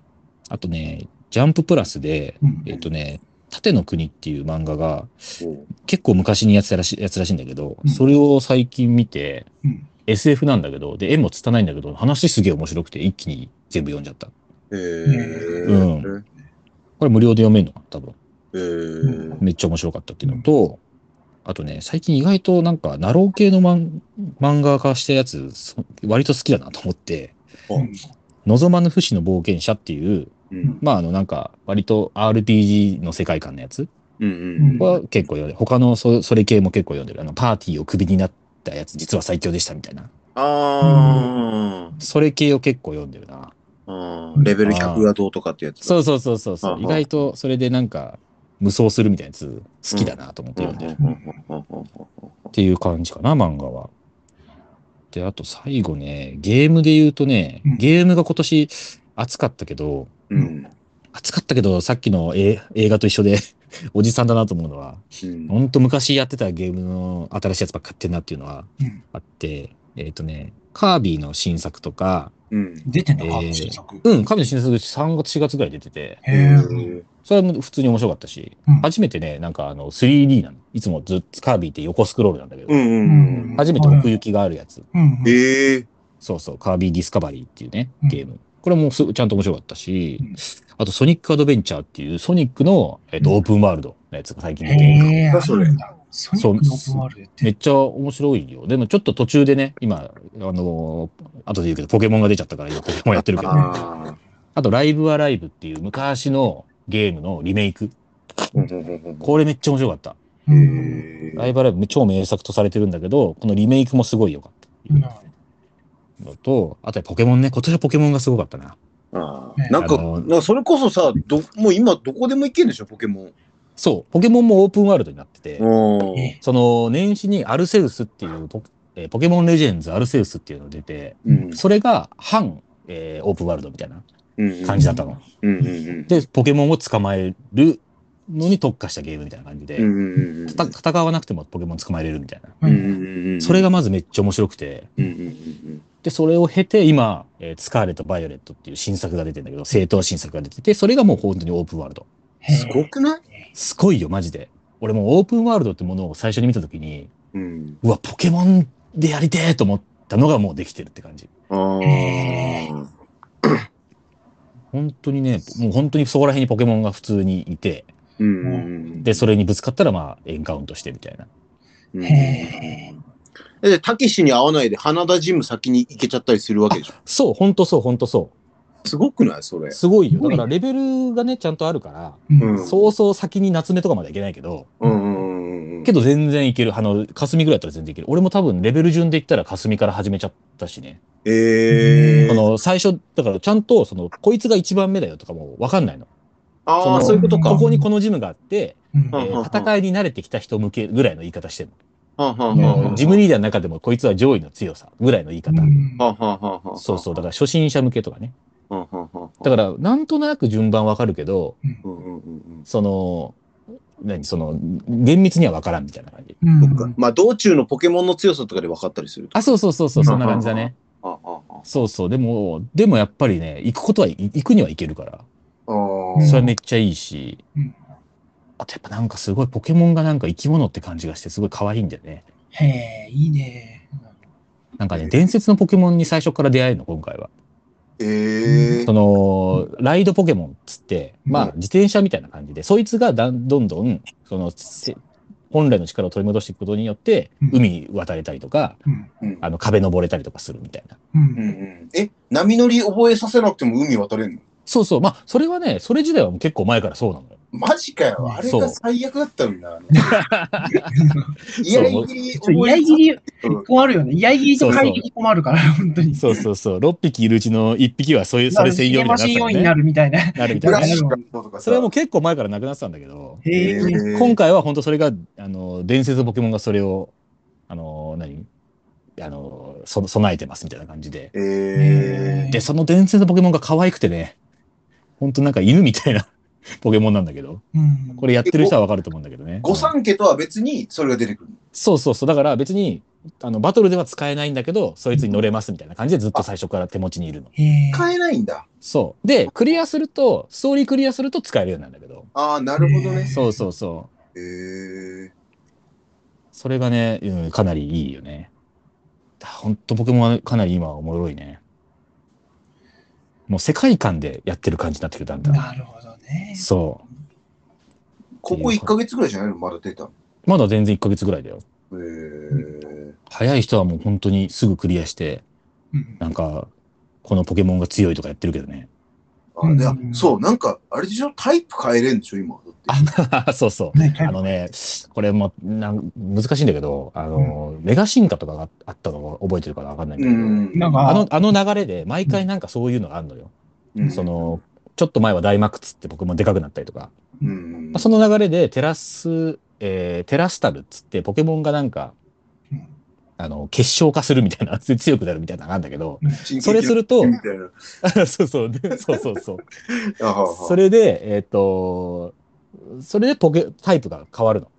A: あとね、ジャンププラスで、
B: うん。
A: えっ、とね、盾の国っていう漫画が結構昔にやってたらしいやつらしいんだけど、
B: うん。
A: それを最近見て、
B: うん。
A: SF なんだけど、で、絵も拙いんだけど、話すげえ面白くて一気に全部読んじゃった。
C: へ
A: うん。これ無料で読めるの多分。
C: え。
A: めっちゃ面白かったっていうのと、あとね、最近意外となんか、ナロー系の漫漫画化したやつ、そ割と好きだなと思って、望まぬ不死の冒険者っていう、
C: うん
A: まあ、あの、なんか、割と RPG の世界観のやつ
C: うん
A: は結構読んで、他のそそれ系も結構読んでる。あの、パーティーをクビになったやつ、実は最強でしたみたいな。
C: あ
A: それ系を結構読んでるな。
C: あ。レベル100がどうとかってやつ。
A: そうそうそうそう意外とそれでなんか、無双するみたいなやつ好きだなと思って読んでる。っていう感じかな、漫画は。で、あと最後ね、ゲームで言うとね
B: うん、
A: ゲームが今年暑かったけど、
C: うん。
A: 暑かったけど、さっきの映映画と一緒で、おじさんだなと思うのは、
C: うん
A: ほんと昔やってたゲームの新しいやつばっか買ってんなっていうのは
B: うん
A: あって、えっ、とね、カービィの新作とか、
C: うん。
B: 出てんのか、
A: えー
B: 新作。
A: うん、カービィの新作3月4月ぐらい出てて。それは普通に面白かったし、
B: うん
A: 初めてね、なんかあの 3D なの。いつもずっとカービィって横スクロールなんだけど、
C: うんうん。
A: 初めて奥行きがあるやつ。
B: うんうん。
C: ええ。
A: そうそう、カービィディスカバリーっていうね、
B: うん
A: ゲーム。これもすちゃんと面白かったし、
B: うん
A: あとソニックアドベンチャーっていうソニックの、えっと
B: うん
A: オープンワールドのやつが最近出て、
B: へえ、あ
C: なんだそれ
B: るんだ。ソニックのオープンワールドやってる。
A: めっちゃ面白いよ。でもちょっと途中でね、今、あの後で言うけど、ポケモンが出ちゃったから、ポケモンやってるけど、あ
C: あ
A: とライブアライブっていう昔のゲームのリメイク。
C: あ。
A: これめっちゃ面白かった。
B: うん
A: ライブアライブ超名作とされてるんだけど、このリメイクもすごい良かった。
B: うん
A: のと、あとはポケモンね、今年はポケモンがすごかったな。
C: ああ。なんか、なんかそれこそさ、どもう今どこでも行けんでしょ、ポケモン。
A: そう、ポケモンもオープンワールドになってて、その年始にアルセウスっていうポ,、えーポケモンレジェンズアルセウスっていうのが出て、
C: うん
A: それが反、えーオープンワールドみたいな
C: うん
A: 感じだったの。で、ポケモンを捕まえるのに特化したゲームみたいな感じで、
C: うんうんうん。
A: た戦わなくてもポケモン捕まえれるみたいな。
B: うん
C: うんうんうんうん。
A: それがまずめっちゃ面白くて、
C: うんうんうん
A: で、それを経て今、えースカーレット・バイオレットっていう新作が出てんだけど、正当新作が出てて、それがもう本当にオープンワールド。
C: うん。すごくない？
A: すごいよ、マジで。俺もうオープンワールドってものを最初に見たときに、
C: うん。
A: うわ、ポケモンでやりてえと思ったのがもうできてるって感じ。
C: あ。
A: 本当にね、もう本当にそこら辺にポケモンが普通にいて、
C: うんうん
A: で、それにぶつかったらまあエンカウントしてみたいな。
C: うん。
B: へ
C: で、たけしに会わないで花田ジム先に行けちゃったりするわけでしょ？
A: そう、本当そう、本当そ
C: すごくない？それ
A: う。。すごいよ。だからレベルがね、ちゃんとあるから、
B: うん
C: うん
A: そうそう先に夏目とかまではいけないけど、
C: うんうん。
A: けど全然いける。あの、霞ぐらいだったら全然いける。俺も多分レベル順で言ったら霞から始めちゃったしね。
C: ええ
A: その最初、だからちゃんと、その、こいつが一番目だよとかもわかんないの。
C: ああ、
A: そ
C: ういうことか。
A: ここにこのジムがあって、
B: うん
A: え
C: うんうん
A: ー戦いに慣れてきた人向けぐらいの言い方してる
C: はんはん
B: うん
C: はんはん
A: ジムリーダーの中でもこいつは上位の強さぐらいの言い方。そうそう。だから初心者向けとかね。だから、なんとなく順番わかるけど、
C: うんうんうんうん
A: その、何、その、厳密にはわからんみたいな感じ。
B: うん
C: そっかまあ、道中のポケモンの強さとかで分かったりすると。
A: あ、そうそうそうそう、そんな感じだね。
C: あああ
A: そうそう。でも、でもやっぱりね、行くことは、い行くには行けるから。
C: ああ
B: うん
A: それはめっちゃいいし
B: うん、
A: あとやっぱなんかすごいポケモンがなんか生き物って感じがしてすごい可愛いんだよね。
B: へえ、いいね。
A: なんかね、伝説のポケモンに最初から出会えるの、今回は。
C: ええ
A: その、ライドポケモンっつって、まあ、自転車みたいな感じで、そいつがだんどんどん、その、せ本来の力を取り戻していくことによって
B: うん、
A: 海渡れたりとか、
B: うん。
C: うん
A: あの、壁登れたりとかするみたいな。
B: う。
C: うんうんんえ、波乗り覚えさせなくても海渡れんの？
A: そうそう。まあ、それはね、それ自体はもう結構前からそうなのよ。
C: マジかよ。あれが最悪だったのにな。いやいぎり
B: 居合切り
C: うん
B: 困るよね。居合切りと怪力困るから、本当に。
A: そうそうそう。6匹いるうちの1匹はそういう、それ専用みたい
B: マシン用
A: にな
B: になるみたいな。
A: なるみたいな。それはもう結構前からなくなってたんだけど、今回は本当それが、あの、伝説のポケモンがそれを、あの、何あの、そ備えてますみたいな感じで。
C: え
A: で、その伝説のポケモンが可愛くてね、本当なんか犬みたいなポケモンなんだけど、
B: うん。
A: これやってる人はわかると思うんだけどね。
C: 御三家とは別にそれが出てくる。
A: そうそうそう。だから別に、あの、バトルでは使えないんだけど、そいつに乗れますみたいな感じでずっと最初から手持ちにいるの。
B: へえ。
C: 買えないんだ。
A: そう。で、クリアすると、ストーリークリアすると使えるようになるんだけど。
C: ああ、なるほどね。
A: そうそうそう。
C: へえ
A: それがね、うん、かなりいいよね。ほんとポケモンはかなり今おもろいね。もう世界観でやってる感じになってくるだんだん。
B: なるほどね。
A: そう。
C: ここ1ヶ月ぐらいじゃないの？まだ出たの？
A: まだ全然1ヶ月ぐらいだよ。
C: へえ
A: 早い人はもう本当にすぐクリアして、
B: うん
A: なんか、このポケモンが強いとかやってるけどね。
C: あで
B: うん
C: そう、なんか、あれでしょ？タイプ変えれんでしょ？今。
A: そうそう。
B: ね
A: あのね、これもなん難しいんだけど、あの、メガ進化とかがあったのを覚えてるからわかんないんだけど、
C: うん。
A: あの、あの流れで毎回なんかそういうのがあるのよ。
C: うん。
A: そ、の、ちょっと前はダイマックスってポケモンでかくなったりとか、
C: うん。
A: まあ、その流れでテラス、えーテラスタルっつってポケモンがなんか、
B: うん
A: あの、結晶化するみたいな、強くなるみたいなのがあるんだけど、それすると。そうそう、で そうそうそう。それで、えっ、と、それでポケ、タイプが変わるの。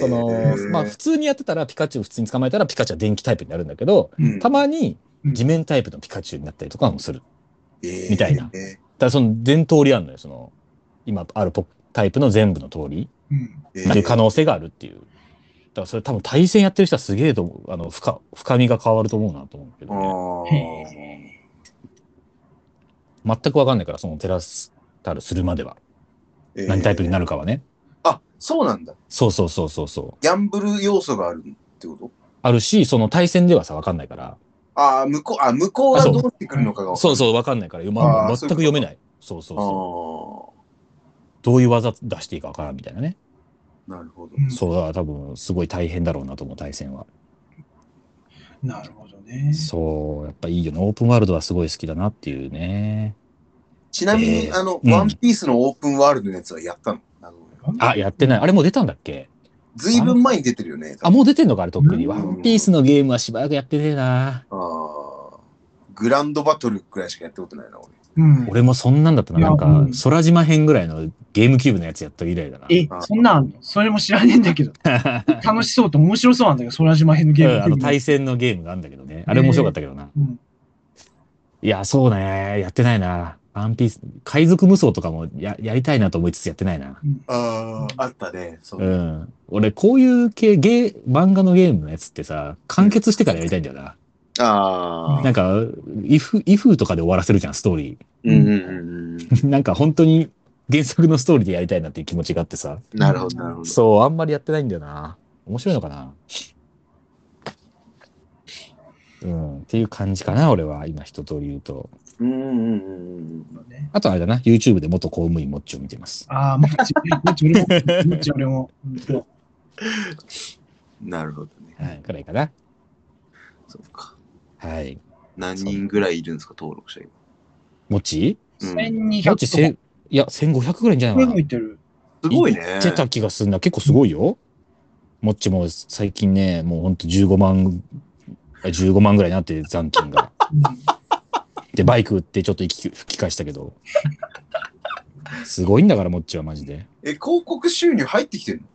A: その、
C: えー
A: まあ普通にやってたらピカチュウ普通に捕まえたらピカチュウは電気タイプになるんだけど、
C: うん
A: たまに
B: うん
A: 地面タイプのピカチュウになったりとかもする。
C: えー
A: みたいな
C: えー
A: だからその全通りあるのよ、その、今あるポタイプの全部の通り、
B: うん。
C: え
A: っていう可能性があるっていう。だからそれ多分対戦やってる人はすげえとあの、深、深みが変わると思うなと思うけど、ね、
C: あ
A: 全くわかんないから、そのテラスタルするまでは。
C: ー
A: 何タイプにな
C: る
A: るかはね。
C: あ、そうなんだ。
A: そうそうそうそうそう。
C: ギャンブル要素があるってこと？
A: あるし、その対戦ではさ、わかんないから。
C: ああ、向こう、あ、向こうがどうしてくるのかがう。
A: そうそう、わかんないから、まあ、全く読めない。そうそう
C: あ
A: そう。どういう技出していいかわからんみたいなね。
C: あ、なるほど。
B: うん
A: そうだ、多分、すごい大変だろうなと思う、対戦は。
B: なるほどね。
A: そう、やっぱいいよね。オープンワールドはすごい好きだなっていうね。
C: ちなみに、
A: えー
C: あの、
A: うん
C: ワンピースのオープンワールドのやつはやったの？あ
A: やってない。あれもう出たんだっけ？
C: ずいぶん前に出てるよね。
A: あ、もう出てんのか、あれ、とっくに。
B: うん
A: ワンピースのゲームはしばらくやってねえな。
C: あーグランドバトルくらいしかやったことないな、俺。
B: うん。
A: 俺もそんなんだったな。なんか
B: うん、
A: 空島編ぐらいのゲームキューブのやつやった以来だな。
B: え、そんなんあんのそれも知らねえんだけど。楽しそうと面白そうなんだけど、空島編のゲーム。
A: うんあの対戦のゲームがあるんだけどね。あれ面白かったけどな。
B: うん
A: いや、そうね。やってないな。ワンピース、海賊無双とかもややりたいなと思いつつやってないな。
C: ああ、あったね。そうう。
A: ん。俺、こういう系、ゲー、漫画のゲームのやつってさ、完結してからやりたいんだよな。
C: ああ。
A: なんか、イフ、イフとかで終わらせるじゃん、ストーリ
C: うんうんうん
A: ー。なんか本当に原作のストーリーでやりたいなっていう気持ちがあってさ。
C: うん。なるほど、なるほど。
A: そう、あんまりやってないんだよな。面白いのかな？うん、っていう感じかな、俺は。今一通り言うと。
C: うんうんうんうん。
B: ね
A: あとあれだな、YouTube で元公務員モッチを見てます。
B: ああ、もっち、もっち俺も、もっち俺も。
C: なるほどね。
A: はい、くらいかな。
C: そうか。
A: はい。
C: 何人ぐらいいるんですか、登録者今。
A: モッチ
C: うん
A: モッ
B: 1200と
A: チせん、いや、1500ぐらいんじゃないかな。
B: か。いってる。
C: すごいね。
A: 言ってた気がするな。結構すごいよ。モッチも最近ね、もうほんと15万、あ15万ぐらいになって残金が。
B: うん
A: で、バイク売ってちょっと息吹き返したけど。すごいんだから、モッチはマジで。
C: え、広告収入入ってきてるの？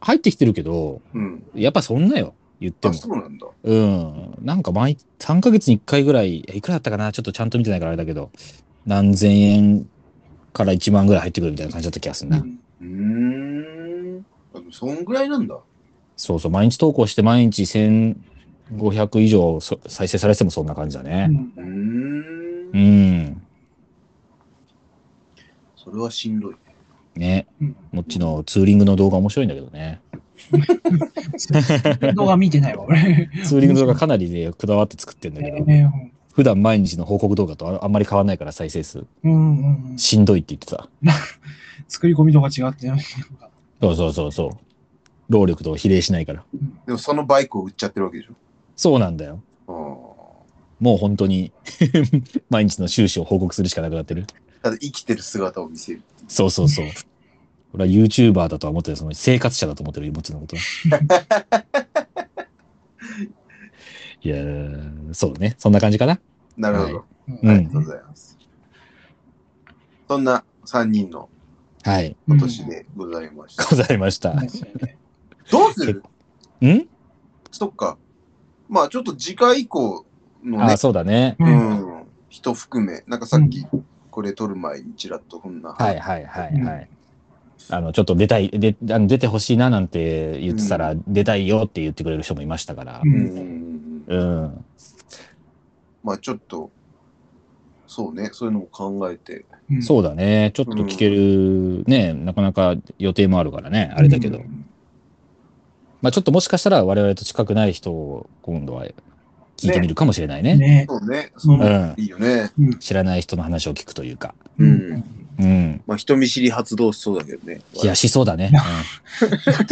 A: 入ってきてるけど、
C: うん。
A: やっぱそんなよ。言って
C: あ、
A: も。
C: そうなんだ。
A: うん。なんか毎、3ヶ月に1回ぐらい、えいくらだったかな？ちょっとちゃんと見てないからあれだけど、何千円から1万ぐらい入ってくるみたいな感じだった気がするな。
B: うん
C: そんぐらいなんだ。
A: そうそう、毎日投稿して毎日1500以上そ再生されてもそんな感じだ
B: う
A: ね。
B: ん
C: うーん
A: う。ん。
C: それはしんどい。
A: ね。
B: うん
A: もっちのツーリングの動画面白いんだけどね。
B: 動画見てないわ、俺。
A: ツーリングの動画かなりね、こだわって作ってんだけど、
B: ね
A: 普段毎日の報告動画とああんまり変わんないから再生数。
B: うんうんうん。
A: しんどいって言ってた。
B: 作り込みとか違って。
A: そうそうそうそう。労力と比例しないから。
C: でもそのバイクを売っちゃってるわけでし
A: そうなんだよ。
C: ょ。
A: もう本当に 毎日の収支を報告するしかなくなってる。
C: ただ生きてる姿を見せる。
A: そうそうそう。俺は YouTuber だとは思ってる、その生活者だと思ってる、もちろんのことは。いやー、そうね。そんな感じかな。
C: なるほど。
A: うん
C: ありがとうございます。そんな3人の
A: はい。
C: 今年でございました。
A: ございました。ん
C: どうする？そっか。まあちょっと次回以降のね
A: あ、、そうだね。
B: う。
C: うんん、人含め、なんかさっきこれ撮る前にちらっとこんな。
A: はいはいはいはい。あの、ちょっと出たい、であの出てほしいななんて言ってたら、出たいよって言ってくれる人もいましたから
B: う。
C: うんんうん。まあちょっと、そうね、そういうのも考えて。
B: うん
A: そうだね。ちょっと聞ける、ね、なかなか予定もあるからね、あれだけど。まあちょっともしかしたら我々と近くない人を今度は聞いてみるかもしれないね。
B: ね。
C: そうね、そう。いいよね。
A: 知らない人の話を聞くというか。
C: う
B: うん
C: ん。
A: うん。
C: まあ人見知り発動しそうだけどね。
A: いや、しそうだね。
B: まあ
C: な
A: うん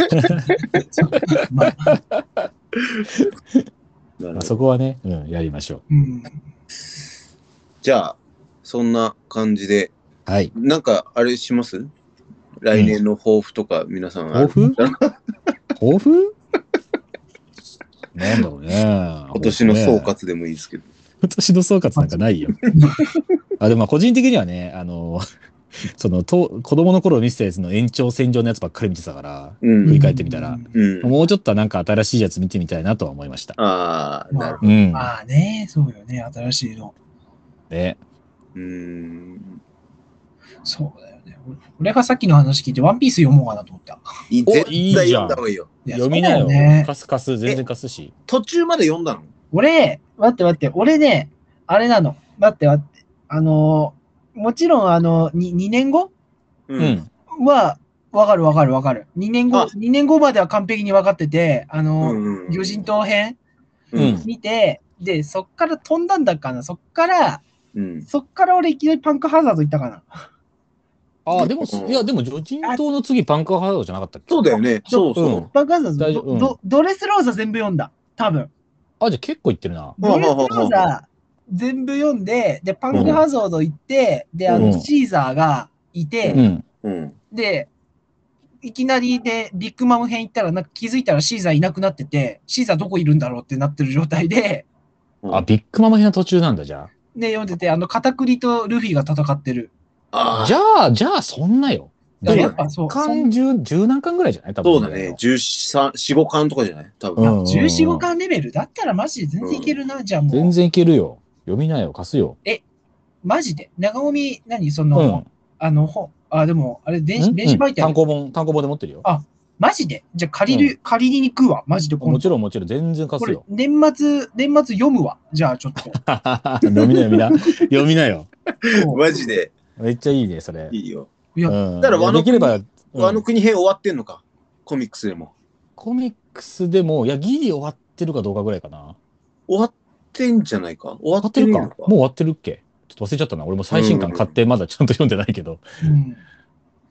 A: まあ、
C: るほど
A: そこはね、うん、やりましょう。
B: うん。
C: じゃあ、そんな感じで、
A: はい。
C: なんか、あれします？来年の抱負とか、皆さんある？
A: 抱負？抱負？なんだろうね。
C: 今年の総括でもいいですけど。
A: 今年の総括なんかないよ。あ、でもまあ個人的にはね、あの、そのと子供の頃見せたやつの延長線上のやつばっかり見てたから、
C: うん。
A: 振り返ってみたら
C: うん。
A: もうちょっとなんか新しいやつ見てみたいなとは思いました。
C: ああ、なるほ
A: うん。
B: まあね、そうよね、新しいの。
A: ね。
C: ど。うーん。
B: そうだよね。俺がさっきの話聞いて、ワンピース読もうかなと思った。
C: 絶対
A: いいじゃん
C: 読んだ方がいいよ。
B: いや
A: 読みなよ。
B: ね。
A: カスカス、全然カスし。
C: 途中まで読んだの？
B: 俺、待って待って、俺ね、あれなの。待って待って。あのー、もちろん、あの、2, 2年後？
C: う
A: う。ん。
B: は、わかるわかるわかる。2年後
C: あ、
B: 二年後までは完璧に分かってて、あ
C: う
B: の、
C: んうん
B: 魚人島編
A: うん
B: 見て、で、そっから飛んだんだっかな。そっから、
C: うん。
B: そっから俺いきなりパンクハザード行ったかな。
A: ああ、でも、
C: うん
A: いや、でも、女人島の次、パンクハードじゃなかったっけ？
C: そうだよね。そう
A: うん
C: そ
B: パンクハザードど、
A: 大丈夫
B: ドレスローザ全部読んだ。多分。
A: あ、じゃあ結構いってるな。
B: ドレスローザ全部読んで、で、パンクハザード行って、で、あの、
A: うん
B: シーザーがいて、
A: うん。
C: う。うん。
B: で、いきなりでビッグマム編行ったら、なんか気づいたらシーザーいなくなってて、シーザーどこいるんだろうってなってる状態で、
A: あ、ビッグママ編の途中なんだ、じゃ
B: で、読んでて、あの、カタクリとルフィが戦ってる。
A: あ。
C: あ
A: じゃあ、じゃあ、そんなよ。
B: いやっぱそう、
A: 巻十、十何巻ぐらいじゃない？多分。
C: そうだね。13、4、5巻とかじゃない？多分。
A: うん
B: 14、5巻レベルだったらマジで全然いけるな、じゃあもう。
A: 全然いけるよ。読みなよ、貸すよ。
B: マジで？長尾美、何？そ
A: う
B: の、
A: ん。
B: あの、ほあ、でも、あれ、電子、
A: ん？
B: 電子媒体、
A: 単行本、単行本で持ってるよ。
B: あマジで？じゃあ借りる、借りに行くわ。マジで。
A: もちろん、もちろん、全然貸すよ。、
B: 年末、年末読むわ。じゃあちょっと。
A: 読みなよ、みんな。読みなよ。
C: マジで
A: めっちゃいいね、それ。
C: いいよ。
B: いや
A: うん。
C: だからワノ
A: できれば、うん
C: あの国編終わってんのか？コミックスでも。
A: コミックスでも、いや、ギリ終わってるかどうかぐらいかな。
C: 終わってんじゃないか？終わっ
A: ててるか？
C: るのか？
A: もう終わってるっけ？ちょっと忘れちゃったな。俺も最新刊買ってまだちゃんと読んでないけど。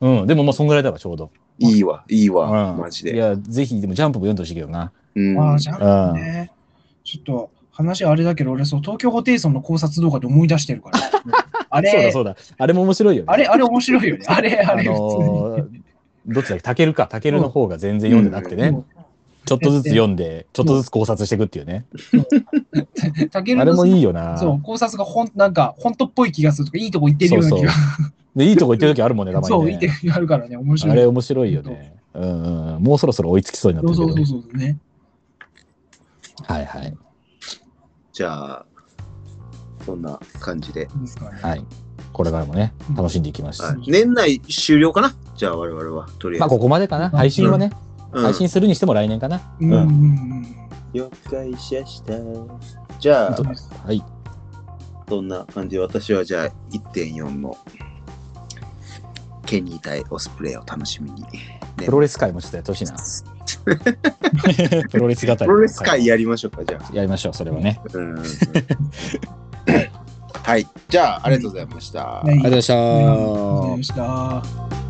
B: うん。
A: うん。でもまあ、そんぐらいだわ、ちょうど。
C: いいわ、いいわ、
A: うん。
C: マジで。
A: いや、ぜひ、でもジャンプも読んでほしいけどな。
C: うん。
B: ああ、じゃあね。ちょっと、話あれだけど、俺、そう、東京ホテイソンの考察動画で思い出してるから。あ
A: そうだ
B: れ、
A: そうだ。あれも面白いよね。
B: あれ、あれ面白いよね。あれ、あ
A: あ
B: れ、
A: の
B: 普通に。
A: ーどっちだっけ？タケルか。タケルの方が全然読んでなくてね。ちょっとずつ読んで、ちょっとずつ考察していくっていうね。あれもいい
B: よ。
A: よな。
B: そう、考察がほん、なんか、本当っぽい気がするとか、いいとこ行ってるよう。な気が。
A: で、いいとこ行ってる時あるもんね、たま
B: そう、
A: に
B: いいて
A: ね。
B: あるからね、面白い。
A: あれ面白いよね。う。んう。ん。もう。そろそろ追いつきそう。になって
B: そう。
A: る。
B: そう。そう。そう。ね。
A: はいはい。
C: じゃあ、そんな感じで。
B: いいですかね。
A: はい。これからもね、楽しんでいきます。
C: はい年内終了かなじゃあ我々は、とりあ
A: まあ、
C: えず。
A: ここまでかな。配信はね、
C: う。ん
A: 配信するにしても来年かな。
B: うん。
C: 了解しました。じゃあ
A: はい。
C: そんな感じ？で私はじゃあ1.4のケニー対オスプレイを楽しみに。
A: プロレス界もちょっとやってほしいな。プロレス語り。
C: プロレス界やりましょうか、じゃあ。
A: やりましょう、それはね。
C: うんはい。じゃあ、
A: ありがとうございました。
B: ありがとうございました。